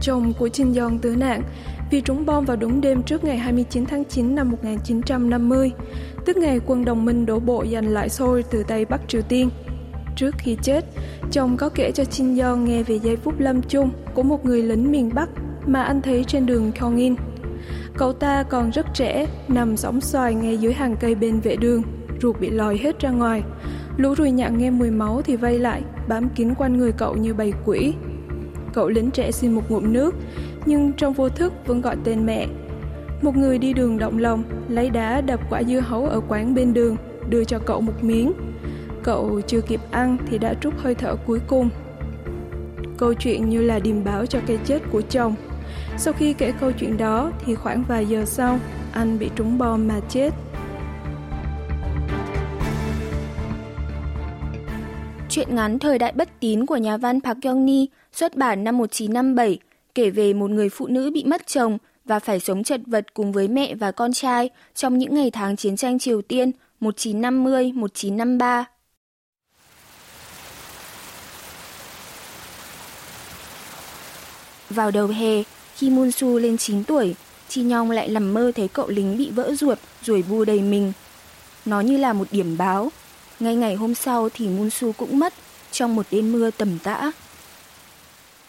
Chồng của Jin Yong tử nạn vì trúng bom vào đúng đêm trước ngày 29 tháng 9 năm 1950, tức ngày quân đồng minh đổ bộ giành lại Seoul từ tay Bắc Triều Tiên. Trước khi chết, chồng có kể cho Jin Yong nghe về giây phút lâm chung của một người lính miền Bắc mà anh thấy trên đường Kyongin. Cậu ta còn rất trẻ, nằm sóng xoài ngay dưới hàng cây bên vệ đường, ruột bị lòi hết ra ngoài. Lũ ruồi nhặng nghe mùi máu thì vây lại, bám kín quanh người cậu như bầy quỷ. Cậu lính trẻ xin một ngụm nước, nhưng trong vô thức vẫn gọi tên mẹ. Một người đi đường động lòng, lấy đá đập quả dưa hấu ở quán bên đường, đưa cho cậu một miếng. Cậu chưa kịp ăn thì đã trút hơi thở cuối cùng. Câu chuyện như là điềm báo cho cái chết của chồng. Sau khi kể câu chuyện đó thì khoảng vài giờ sau, anh bị trúng bom mà chết. Chuyện ngắn Thời đại bất tín của nhà văn Park Young Ni xuất bản năm 1957 kể về một người phụ nữ bị mất chồng và phải sống chật vật cùng với mẹ và con trai trong những ngày tháng chiến tranh Triều Tiên 1950-1953. Vào đầu hè, khi Moon Su lên 9 tuổi, Chi Nhong lại nằm mơ thấy cậu lính bị vỡ ruột, rồi bu đầy mình. Nó như là một điểm báo. Ngay ngày hôm sau thì Moon Su cũng mất, trong một đêm mưa tầm tã.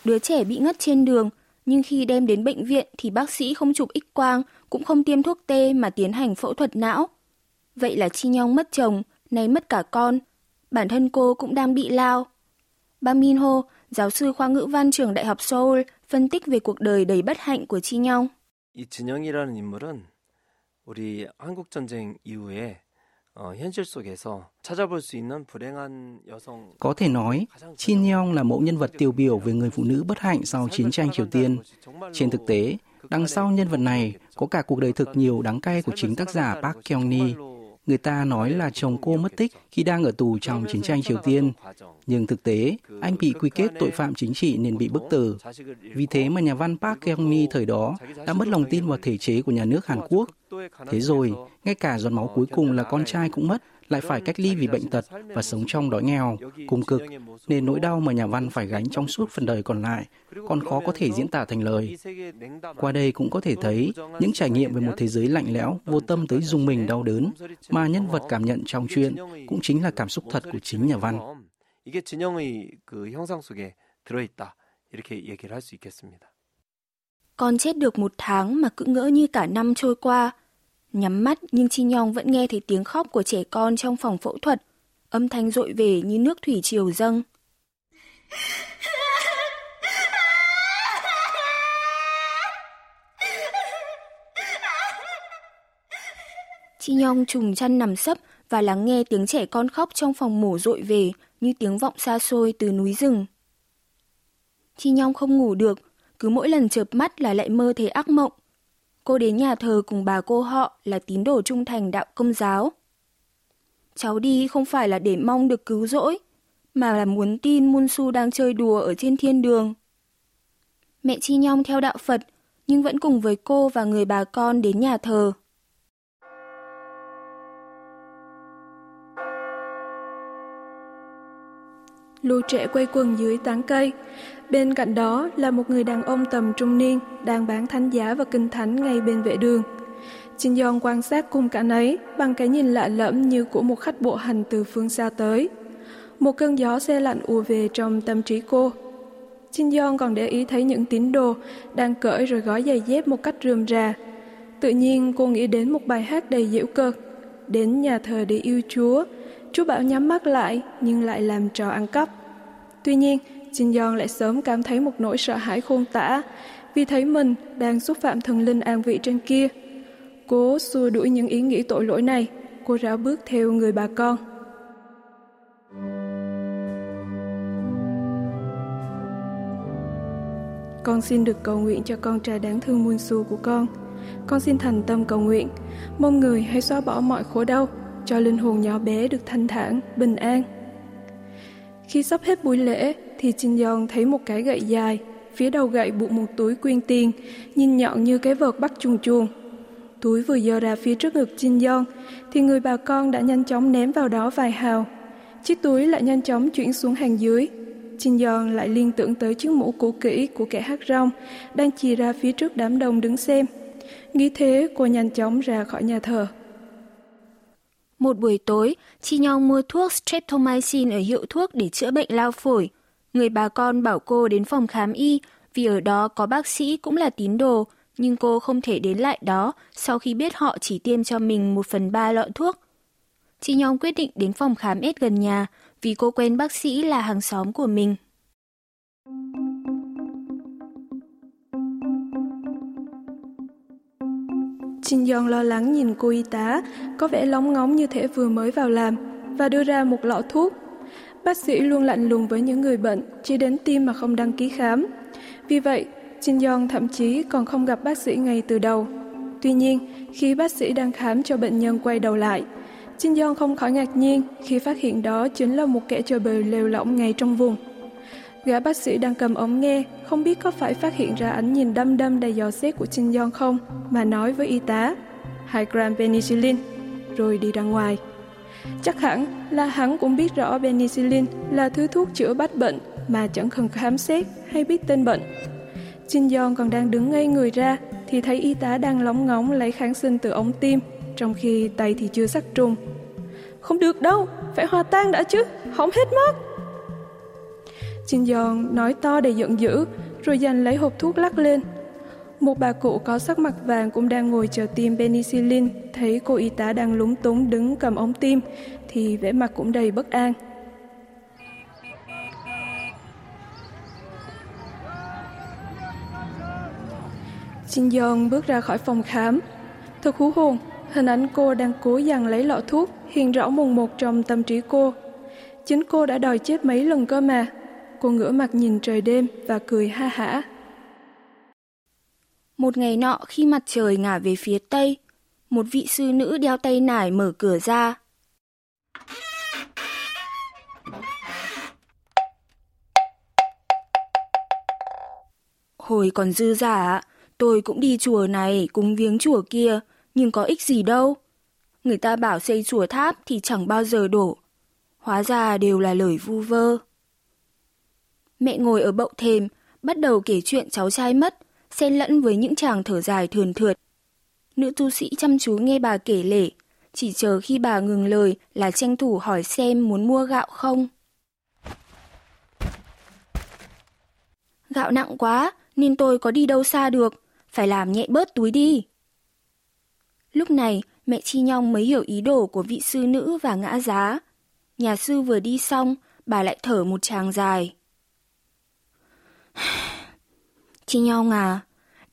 Đứa trẻ bị ngất trên đường, nhưng khi đem đến bệnh viện thì bác sĩ không chụp x quang, cũng không tiêm thuốc tê mà tiến hành phẫu thuật não. Vậy là Chi Nhong mất chồng, nay mất cả con. Bản thân cô cũng đang bị lao. Bang Min Ho, giáo sư khoa ngữ văn trường Đại học Seoul, phân tích về cuộc đời đầy bất hạnh của Chi Nhong. 이 진영이라는 인물은 우리 한국 전쟁 이후에 có thể nói, Chin Yong là mẫu nhân vật tiêu biểu về người phụ nữ bất hạnh sau chiến tranh Triều Tiên. Trên thực tế, đằng sau nhân vật này có cả cuộc đời thực nhiều đáng cay của chính tác giả Park Kyung-ni. Người ta nói là chồng cô mất tích khi đang ở tù trong chiến tranh Triều Tiên. Nhưng thực tế, anh bị quy kết tội phạm chính trị nên bị bức tử. Vì thế mà nhà văn Park Kyung-mi thời đó đã mất lòng tin vào thể chế của nhà nước Hàn Quốc. Thế rồi, ngay cả giọt máu cuối cùng là con trai cũng mất, lại phải cách ly vì bệnh tật và sống trong đói nghèo, cùng cực, nên nỗi đau mà nhà văn phải gánh trong suốt phần đời còn lại còn khó có thể diễn tả thành lời. Qua đây cũng có thể thấy những trải nghiệm về một thế giới lạnh lẽo, vô tâm tới dùng mình đau đớn mà nhân vật cảm nhận trong chuyện cũng chính là cảm xúc thật của chính nhà văn. 이게 진영의 그 형상 속에 들어있다 이렇게 얘기를 할 수 있겠습니다. Con chết được một tháng mà cứ ngỡ như cả năm trôi qua. Nhắm mắt nhưng Chi Nhong vẫn nghe thấy tiếng khóc của trẻ con trong phòng phẫu thuật. Âm thanh dội về như nước thủy triều dâng. Chi Nhong trùng chăn nằm sấp và lắng nghe tiếng trẻ con khóc trong phòng mổ dội về như tiếng vọng xa xôi từ núi rừng. Chi Nhong không ngủ được, cứ mỗi lần chợp mắt là lại mơ thấy ác mộng. Cô đến nhà thờ cùng bà cô họ là tín đồ trung thành đạo công giáo. Cháu đi không phải là để mong được cứu rỗi, mà là muốn tin Mun Su đang chơi đùa ở trên thiên đường. Mẹ Chi Nhong theo đạo Phật, nhưng vẫn cùng với cô và người bà con đến nhà thờ. Lũ trẻ quay quần dưới tán cây. Bên cạnh đó là một người đàn ông tầm trung niên đang bán thánh giá và kinh thánh ngay bên vệ đường. Jin Yong quan sát cùng cảnh ấy bằng cái nhìn lạ lẫm như của một khách bộ hành từ phương xa tới. Một cơn gió xe lạnh ùa về trong tâm trí cô. Jin Yong còn để ý thấy những tín đồ đang cởi rồi gói giày dép một cách rườm rà. Tự nhiên cô nghĩ đến một bài hát đầy dễu cợt. Đến nhà thờ để yêu Chúa, Chú bảo nhắm mắt lại nhưng lại làm trò ăn cắp. Tuy nhiên, Jin Yong lại sớm cảm thấy một nỗi sợ hãi khôn tả vì thấy mình đang xúc phạm thần linh an vị trên kia. Cố xua đuổi những ý nghĩ tội lỗi này, cô rảo bước theo người bà con. con xin được cầu nguyện cho con trai đáng thương Munsu của con. Con xin thành tâm cầu nguyện, mong người hãy xóa bỏ mọi khổ đau, cho linh hồn nhỏ bé được thanh thản, bình an. Khi sắp hết buổi lễ, thì Jin Yong thấy một cái gậy dài, phía đầu gậy buộc một túi quyên tiền, nhìn nhọn như cái vợt bắt chuồng chuồng. Túi vừa dơ ra phía trước ngực Jin Yong, thì người bà con đã nhanh chóng ném vào đó vài hào. Chiếc túi lại nhanh chóng chuyển xuống hàng dưới. Jin Yong lại liên tưởng tới chiếc mũ cũ kỹ của kẻ hát rong, đang chì ra phía trước đám đông đứng xem. Nghĩ thế, cô nhanh chóng ra khỏi nhà thờ. Một buổi tối, chị Nhong mua thuốc streptomycin ở hiệu thuốc để chữa bệnh lao phổi. Người bà con bảo cô đến phòng khám y vì ở đó có bác sĩ cũng là tín đồ, nhưng cô không thể đến lại đó sau khi biết họ chỉ tiêm cho mình một phần ba lọ thuốc. chị Nhong quyết định đến phòng khám S gần nhà vì cô quen bác sĩ là hàng xóm của mình. Jin Yong lo lắng nhìn cô y tá, có vẻ lóng ngóng như thể vừa mới vào làm, và đưa ra một lọ thuốc. Bác sĩ luôn lạnh lùng với những người bệnh, chỉ đến tim mà không đăng ký khám. Vì vậy, Jin Yong thậm chí còn không gặp bác sĩ ngay từ đầu. Tuy nhiên, khi bác sĩ đang khám cho bệnh nhân quay đầu lại, Jin Yong không khỏi ngạc nhiên khi phát hiện đó chính là một kẻ chơi bời lêu lỏng ngay trong vùng. Gã bác sĩ đang cầm ống nghe, không biết có phải phát hiện ra ánh nhìn đăm đăm đầy dò xét của Trinh Yong không, mà nói với y tá, 2 gram penicillin, rồi đi ra ngoài. Chắc hẳn là hắn cũng biết rõ penicillin là thứ thuốc chữa bách bệnh mà chẳng cần khám xét hay biết tên bệnh. Jin Yong còn đang đứng ngây người ra thì thấy y tá đang lóng ngóng lấy kháng sinh từ ống tim, trong khi tay thì chưa sắc trùng. Không được đâu, phải hòa tan đã chứ, hỏng hết mất. Jin Yong nói to để giận dữ, rồi giành lấy hộp thuốc lắc lên. Một bà cụ có sắc mặt vàng cũng đang ngồi chờ tiêm penicillin, thấy cô y tá đang lúng túng đứng cầm ống tim, thì vẻ mặt cũng đầy bất an. Jin Yong bước ra khỏi phòng khám. Thật hú hồn, hình ảnh cô đang cố dằn lấy lọ thuốc hiện rõ mùng một trong tâm trí cô. Chính cô đã đòi chết mấy lần cơ mà. Cô ngửa mặt nhìn trời đêm và cười ha hả. Một ngày nọ khi mặt trời ngả về phía tây, một vị sư nữ đeo tay nải mở cửa ra. Hồi còn dư giả, tôi cũng đi chùa này cúng viếng chùa kia, nhưng có ích gì đâu. Người ta bảo xây chùa tháp thì chẳng bao giờ đổ. Hóa ra đều là lời vu vơ. Mẹ ngồi ở bậu thềm, bắt đầu kể chuyện cháu trai mất, xen lẫn với những chàng thở dài thườn thượt. Nữ tu sĩ chăm chú nghe bà kể lể, chỉ chờ khi bà ngừng lời là tranh thủ hỏi xem muốn mua gạo không. Gạo nặng quá, nên tôi có đi đâu xa được, phải làm nhẹ bớt túi đi. Lúc này, mẹ Chi Nhong mới hiểu ý đồ của vị sư nữ và ngã giá. Nhà sư vừa đi xong, bà lại thở một tràng dài. Chi Nhong à,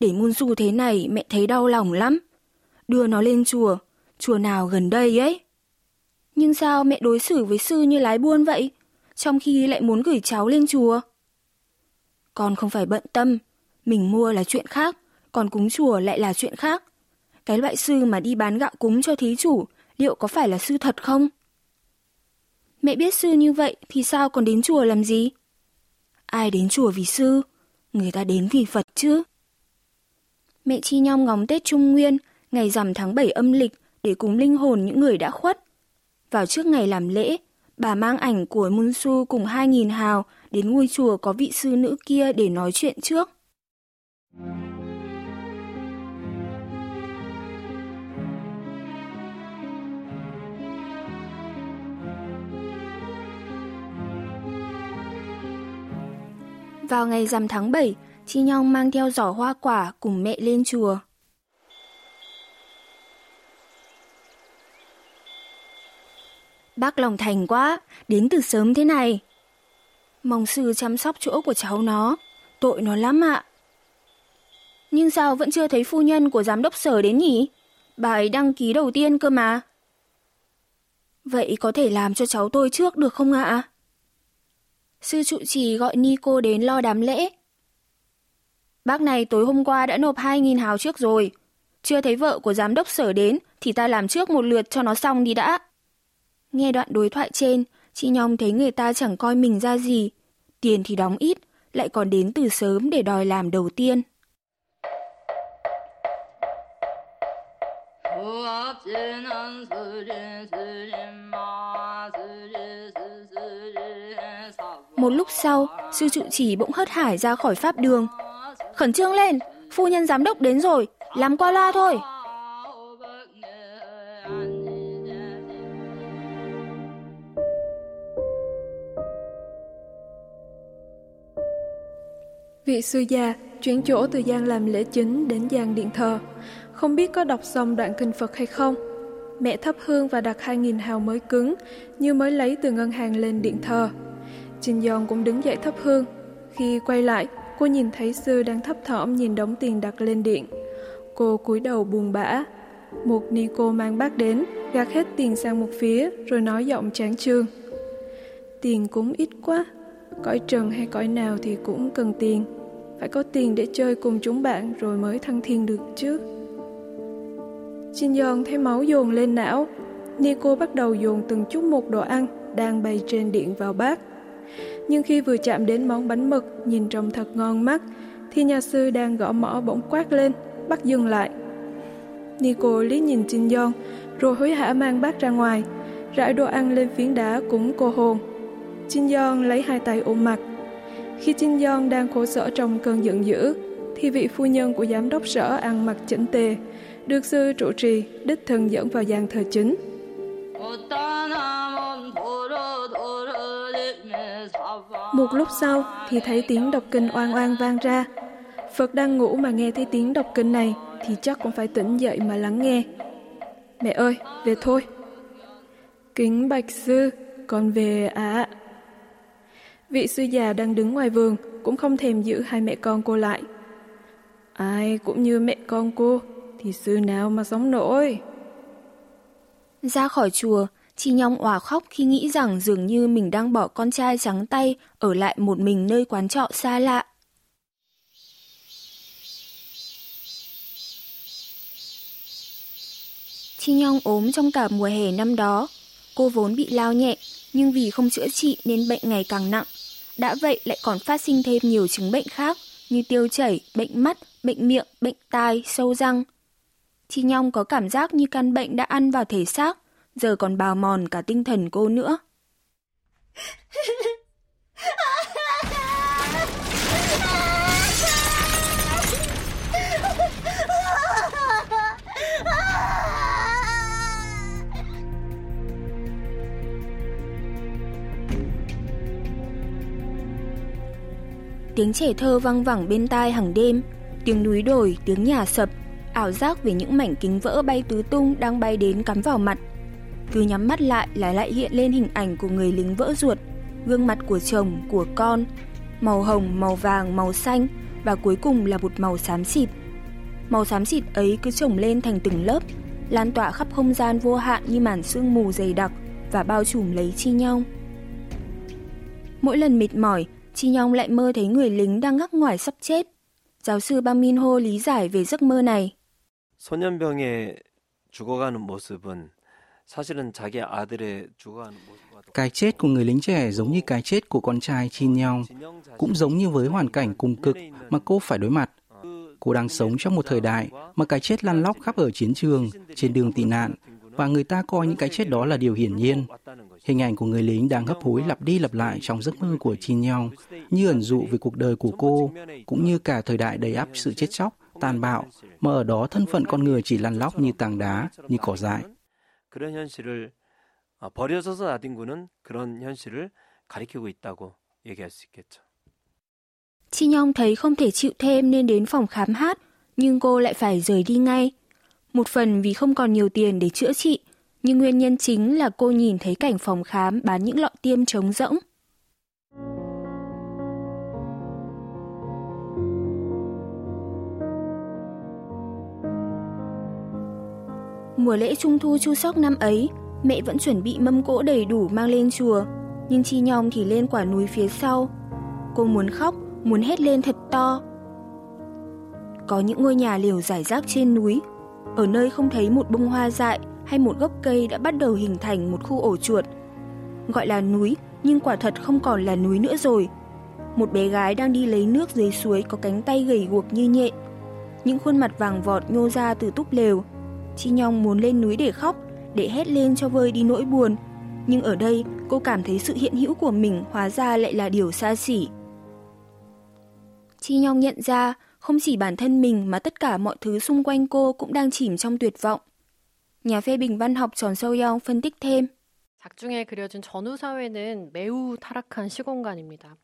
để muôn su thế này mẹ thấy đau lòng lắm. Đưa nó lên chùa, chùa nào gần đây ấy. Nhưng sao mẹ đối xử với sư như lái buôn vậy, trong khi lại muốn gửi cháu lên chùa? Con không phải bận tâm, mình mua là chuyện khác, còn cúng chùa lại là chuyện khác. Cái loại sư mà đi bán gạo cúng cho thí chủ, liệu có phải là sư thật không? Mẹ biết sư như vậy thì sao còn đến chùa làm gì? Ai đến chùa vì sư? Người ta đến vì Phật chứ. Mẹ Chi Nhong ngóng Tết Trung Nguyên, ngày rằm tháng 7 âm lịch để cúng linh hồn những người đã khuất. Vào trước ngày làm lễ, bà mang ảnh của Mun Su cùng 2.000 hào đến ngôi chùa có vị sư nữ kia để nói chuyện trước. Vào ngày rằm tháng 7, Chi Nhong mang theo giỏ hoa quả cùng mẹ lên chùa. Bác lòng thành quá, đến từ sớm thế này. Mong sư chăm sóc chỗ của cháu nó, tội nó lắm ạ. Nhưng sao vẫn chưa thấy phu nhân của giám đốc sở đến nhỉ? Bà ấy đăng ký đầu tiên cơ mà. Vậy có thể làm cho cháu tôi trước được không ạ? Sư trụ trì gọi Nico đến lo đám lễ. Bác này tối hôm qua đã nộp 2.000 hào trước rồi. Chưa thấy vợ của giám đốc sở đến thì ta làm trước một lượt cho nó xong đi đã. Nghe đoạn đối thoại trên, chị Nhong thấy người ta chẳng coi mình ra gì. Tiền thì đóng ít, lại còn đến từ sớm để đòi làm đầu tiên. Một lúc sau, sư trụ trì bỗng hớt hải ra khỏi pháp đường. Khẩn trương lên, phu nhân giám đốc đến rồi, làm qua loa thôi. Vị sư già chuyển chỗ từ gian làm lễ chính đến gian điện thờ. Không biết có đọc xong đoạn kinh Phật hay không? Mẹ thắp hương và đặt 2.000 hào mới cứng, như mới lấy từ ngân hàng lên điện thờ. Trình Giòn cũng đứng dậy thắp hương. Khi quay lại, cô nhìn thấy sư đang thấp thỏm nhìn đống tiền đặt lên điện. Cô cúi đầu buồn bã. Một ni cô mang bác đến, gạt hết tiền sang một phía, rồi nói giọng tráng trương. Tiền cũng ít quá, cõi trần hay cõi nào thì cũng cần tiền. Phải có tiền để chơi cùng chúng bạn rồi mới thăng thiên được chứ. Jin Yeon thấy máu dồn lên não. Nico bắt đầu dồn từng chút một đồ ăn đang bày trên điện vào bát. Nhưng khi vừa chạm đến món bánh mực nhìn trông thật ngon mắt, thì nhà sư đang gõ mõ bỗng quát lên, bắt dừng lại. Nico lý nhìn Jin Yong, rồi hối hả mang bát ra ngoài, rải đồ ăn lên phiến đá cúng cô hồn. Jin Yong lấy hai tay ôm mặt. Khi Jin Yong đang khổ sở trong cơn giận dữ, thì vị phu nhân của giám đốc sở ăn mặc chỉnh tề, được sư trụ trì đích thân dẫn vào gian thờ chính. Một lúc sau thì thấy tiếng đọc kinh oan oan vang ra. Phật đang ngủ mà nghe thấy tiếng đọc kinh này thì chắc cũng phải tỉnh dậy mà lắng nghe. Mẹ ơi, về thôi. Kính bạch sư, con về ạ. À. Vị sư già đang đứng ngoài vườn cũng không thèm giữ hai mẹ con cô lại. Ai cũng như mẹ con cô, thì sư nào mà sống nổi. Ra khỏi chùa, Chi Nhong òa khóc khi nghĩ rằng dường như mình đang bỏ con trai trắng tay ở lại một mình nơi quán trọ xa lạ. Chi Nhong ốm trong cả mùa hè năm đó. Cô vốn bị lao nhẹ, nhưng vì không chữa trị nên bệnh ngày càng nặng. Đã vậy lại còn phát sinh thêm nhiều chứng bệnh khác như tiêu chảy, bệnh mắt, bệnh miệng, bệnh tai, sâu răng – Chi Nhong có cảm giác như căn bệnh đã ăn vào thể xác, giờ còn bào mòn cả tinh thần cô nữa. Tiếng trẻ thơ văng vẳng bên tai hàng đêm, tiếng núi đồi, tiếng nhà sập, ảo giác về những mảnh kính vỡ bay tứ tung đang bay đến cắm vào mặt. Cứ nhắm mắt lại là lại hiện lên hình ảnh của người lính vỡ ruột, gương mặt của chồng, của con, màu hồng, màu vàng, màu xanh và cuối cùng là một màu xám xịt. Màu xám xịt ấy cứ chồng lên thành từng lớp, lan tỏa khắp không gian vô hạn như màn sương mù dày đặc và bao trùm lấy Chi Nhong. Mỗi lần mệt mỏi, Chi Nhong lại mơ thấy người lính đang ngắc ngoài sắp chết. Giáo sư Bang Min Ho lý giải về giấc mơ này. 소년병에 죽어가는 모습은 cái chết của người lính trẻ giống như cái chết của con trai Chin Yong, cũng giống như với hoàn cảnh cùng cực mà cô phải đối mặt. Cô đang sống trong một thời đại mà cái chết lăn lóc khắp ở chiến trường, trên đường tị nạn, và người ta coi những cái chết đó là điều hiển nhiên. Hình ảnh của người lính đang hấp hối lặp đi lặp lại trong giấc mơ của Chin Yong, như ẩn dụ về cuộc đời của cô, cũng như cả thời đại đầy ắp sự chết chóc tàn bạo, mà ở đó thân phận con người chỉ lăn lóc như tảng đá, như cỏ dại. 그런 현실을 버려져서 나뒹구는 그런 현실을 가리키고 있다고 얘기할 수 있겠죠. Chi Nhong thấy không thể chịu thêm nên đến phòng khám hát, nhưng cô lại phải rời đi ngay. Một phần vì không còn nhiều tiền để chữa trị, nhưng nguyên nhân chính là cô nhìn thấy cảnh phòng khám bán những lọ tiêm trống rỗng. Mùa lễ trung thu chu sóc năm ấy, mẹ vẫn chuẩn bị mâm cỗ đầy đủ mang lên chùa, nhưng Chi Nhong thì lên quả núi phía sau. Cô muốn khóc, muốn hét lên thật to. có những ngôi nhà liều rải rác trên núi. Ở nơi không thấy một bông hoa dại hay một gốc cây đã bắt đầu hình thành một khu ổ chuột. Gọi là núi, nhưng quả thật không còn là núi nữa rồi. Một bé gái đang đi lấy nước dưới suối có cánh tay gầy guộc như nhện. Những khuôn mặt vàng vọt nhô ra từ túp lều. Chi Nhong muốn lên núi để khóc, để hét lên cho vơi đi nỗi buồn. Nhưng ở đây, cô cảm thấy sự hiện hữu của mình hóa ra lại là điều xa xỉ. Chi Nhong nhận ra không chỉ bản thân mình mà tất cả mọi thứ xung quanh cô cũng đang chìm trong tuyệt vọng. Nhà phê bình văn học Tròn Sâu Yong phân tích thêm. 작중에 그려진 전후 사회는 매우 타락한 시공간입니다.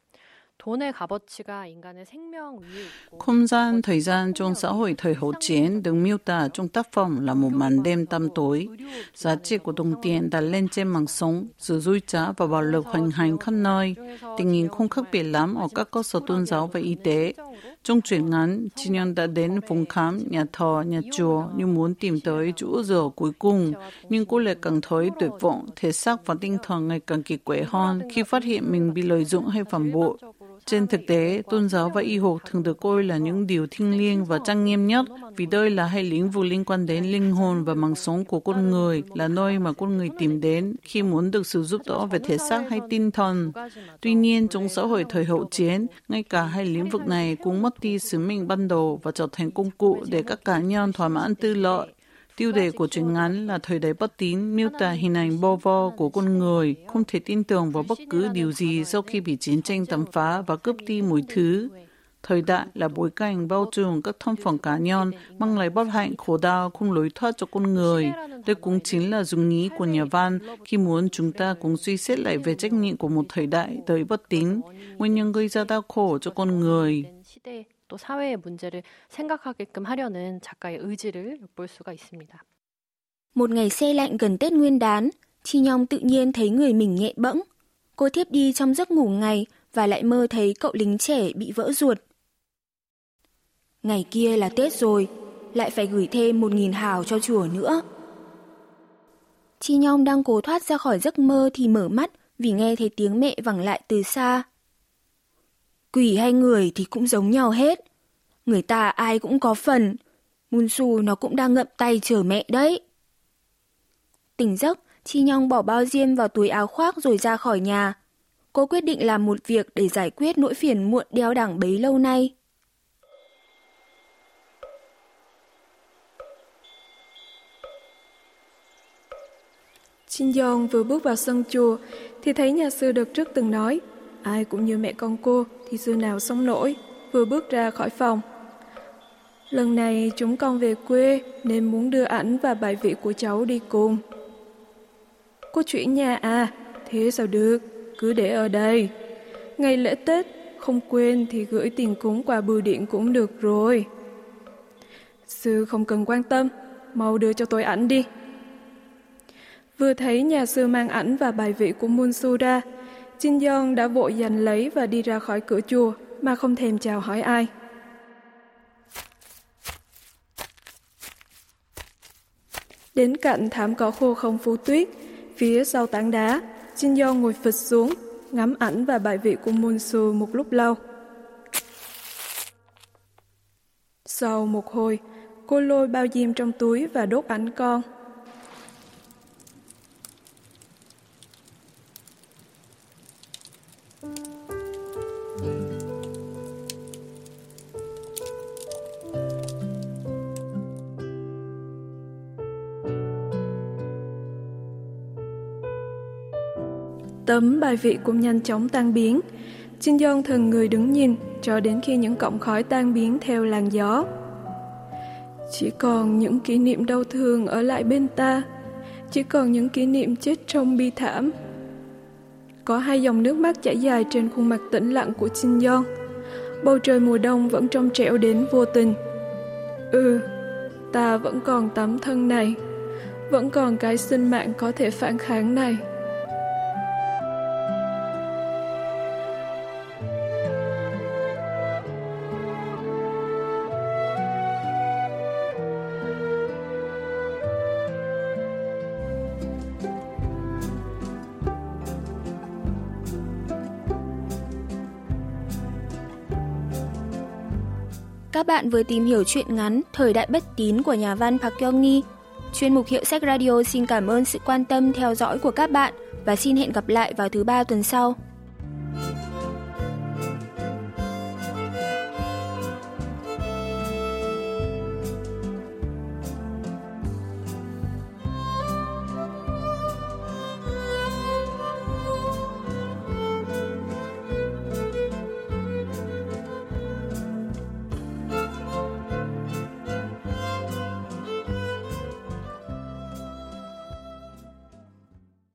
Không gian thời gian trong xã hội thời hậu chiến được miêu tả trong tác phẩm là một màn đêm tăm tối. Giá trị của đồng tiền đặt lên trên mạng sống, sự dối trá và bạo lực hoành hành khắp nơi. Tình hình không khác biệt lắm ở các cơ sở tôn giáo và y tế. Trong truyện ngắn, Chi Nhân đã đến phòng khám, nhà thờ, nhà chùa như muốn tìm tới chỗ dựa cuối cùng, nhưng cô lại càng thấy tuyệt vọng, thể xác và tinh thần ngày càng kỳ quệ hơn khi phát hiện mình bị lợi dụng hay phản bội. Trên thực tế, tôn giáo và y học thường được coi là những điều thiêng liêng và trang nghiêm nhất vì đây là hai lĩnh vực liên quan đến linh hồn và mạng sống của con người, là nơi mà con người tìm đến khi muốn được sự giúp đỡ về thể xác hay tinh thần. Tuy nhiên, trong xã hội thời hậu chiến, ngay cả hai lĩnh vực này cũng mất đi sứ mệnh ban đầu và trở thành công cụ để các cá nhân thỏa mãn tư lợi. Tiêu đề của truyện ngắn là thời đại bất tín, miêu tả hình ảnh bo vo của con người, không thể tin tưởng vào bất cứ điều gì sau khi bị chiến tranh tàn phá và cướp đi mọi thứ. Thời đại là bối cảnh bao trùm các thân phận cá nhân, mang lại bất hạnh khổ đau không lối thoát cho con người. Đây cũng chính là dùng nghĩ của nhà văn khi muốn chúng ta cùng suy xét lại về trách nhiệm của một thời đại tới bất tín, nguyên nhân gây ra đau khổ cho con người. 또 사회의 문제를 생각하게끔 하려는 작가의 의지를 엿볼 수가 있습니다. Một ngày xe lạnh gần Tết Nguyên đán, Chi Nhong tự nhiên thấy người mình nhẹ bẫng. Cô thiếp đi trong giấc ngủ ngày và lại mơ thấy cậu lính trẻ bị vỡ ruột. Ngày kia là Tết rồi, lại phải gửi thêm một nghìn hào cho chùa nữa. Chi Nhong đang cố thoát ra khỏi giấc mơ thì mở mắt vì nghe thấy tiếng mẹ vẳng lại từ xa. Quỷ hay người thì cũng giống nhau hết. Người ta ai cũng có phần. Munsu nó cũng đang ngậm tay chờ mẹ đấy. Tỉnh giấc, Chi Nhong bỏ bao diêm vào túi áo khoác rồi ra khỏi nhà. Cô quyết định làm một việc để giải quyết nỗi phiền muộn đeo đẳng bấy lâu nay. Shin Yong vừa bước vào sân chùa thì thấy nhà sư đợt trước từng nói ai cũng như mẹ con cô thì xưa nào sống nổi, vừa bước ra khỏi phòng. Lần này chúng con về quê nên muốn đưa ảnh và bài vị của cháu đi cùng. Cô chuyển nhà à? Thế sao được? Cứ để ở đây. Ngày lễ Tết, không quên thì gửi tiền cúng qua bưu điện cũng được rồi. Sư không cần quan tâm, mau đưa cho tôi ảnh đi. Vừa thấy nhà sư mang ảnh và bài vị của Munsu ra, Jin Yeon đã vội giành lấy và đi ra khỏi cửa chùa mà không thèm chào hỏi ai. Đến cạnh thảm cỏ khô không phủ tuyết, phía sau tảng đá, Jin Yeon ngồi phịch xuống, ngắm ảnh và bài vị của Moon Su một lúc lâu. Sau một hồi, cô lôi bao diêm trong túi và đốt ảnh con. Vị cũng nhanh chóng tan biến. Jin Yong thần người đứng nhìn cho đến khi những cọng khói tan biến theo làn gió. Chỉ còn những kỷ niệm đau thương ở lại bên ta, chỉ còn những kỷ niệm chết trong bi thảm. Có hai dòng nước mắt chảy dài trên khuôn mặt tĩnh lặng của Jin Yong. Bầu trời mùa đông vẫn trong trẻo đến vô tình. Ừ, ta vẫn còn tấm thân này, vẫn còn cái sinh mạng có thể phản kháng này. Các bạn vừa tìm hiểu chuyện ngắn, Thời đại bất tín của nhà văn Park Yong-ni. Chuyên mục Hiệu sách Radio xin cảm ơn sự quan tâm theo dõi của các bạn và xin hẹn gặp lại vào thứ ba tuần sau.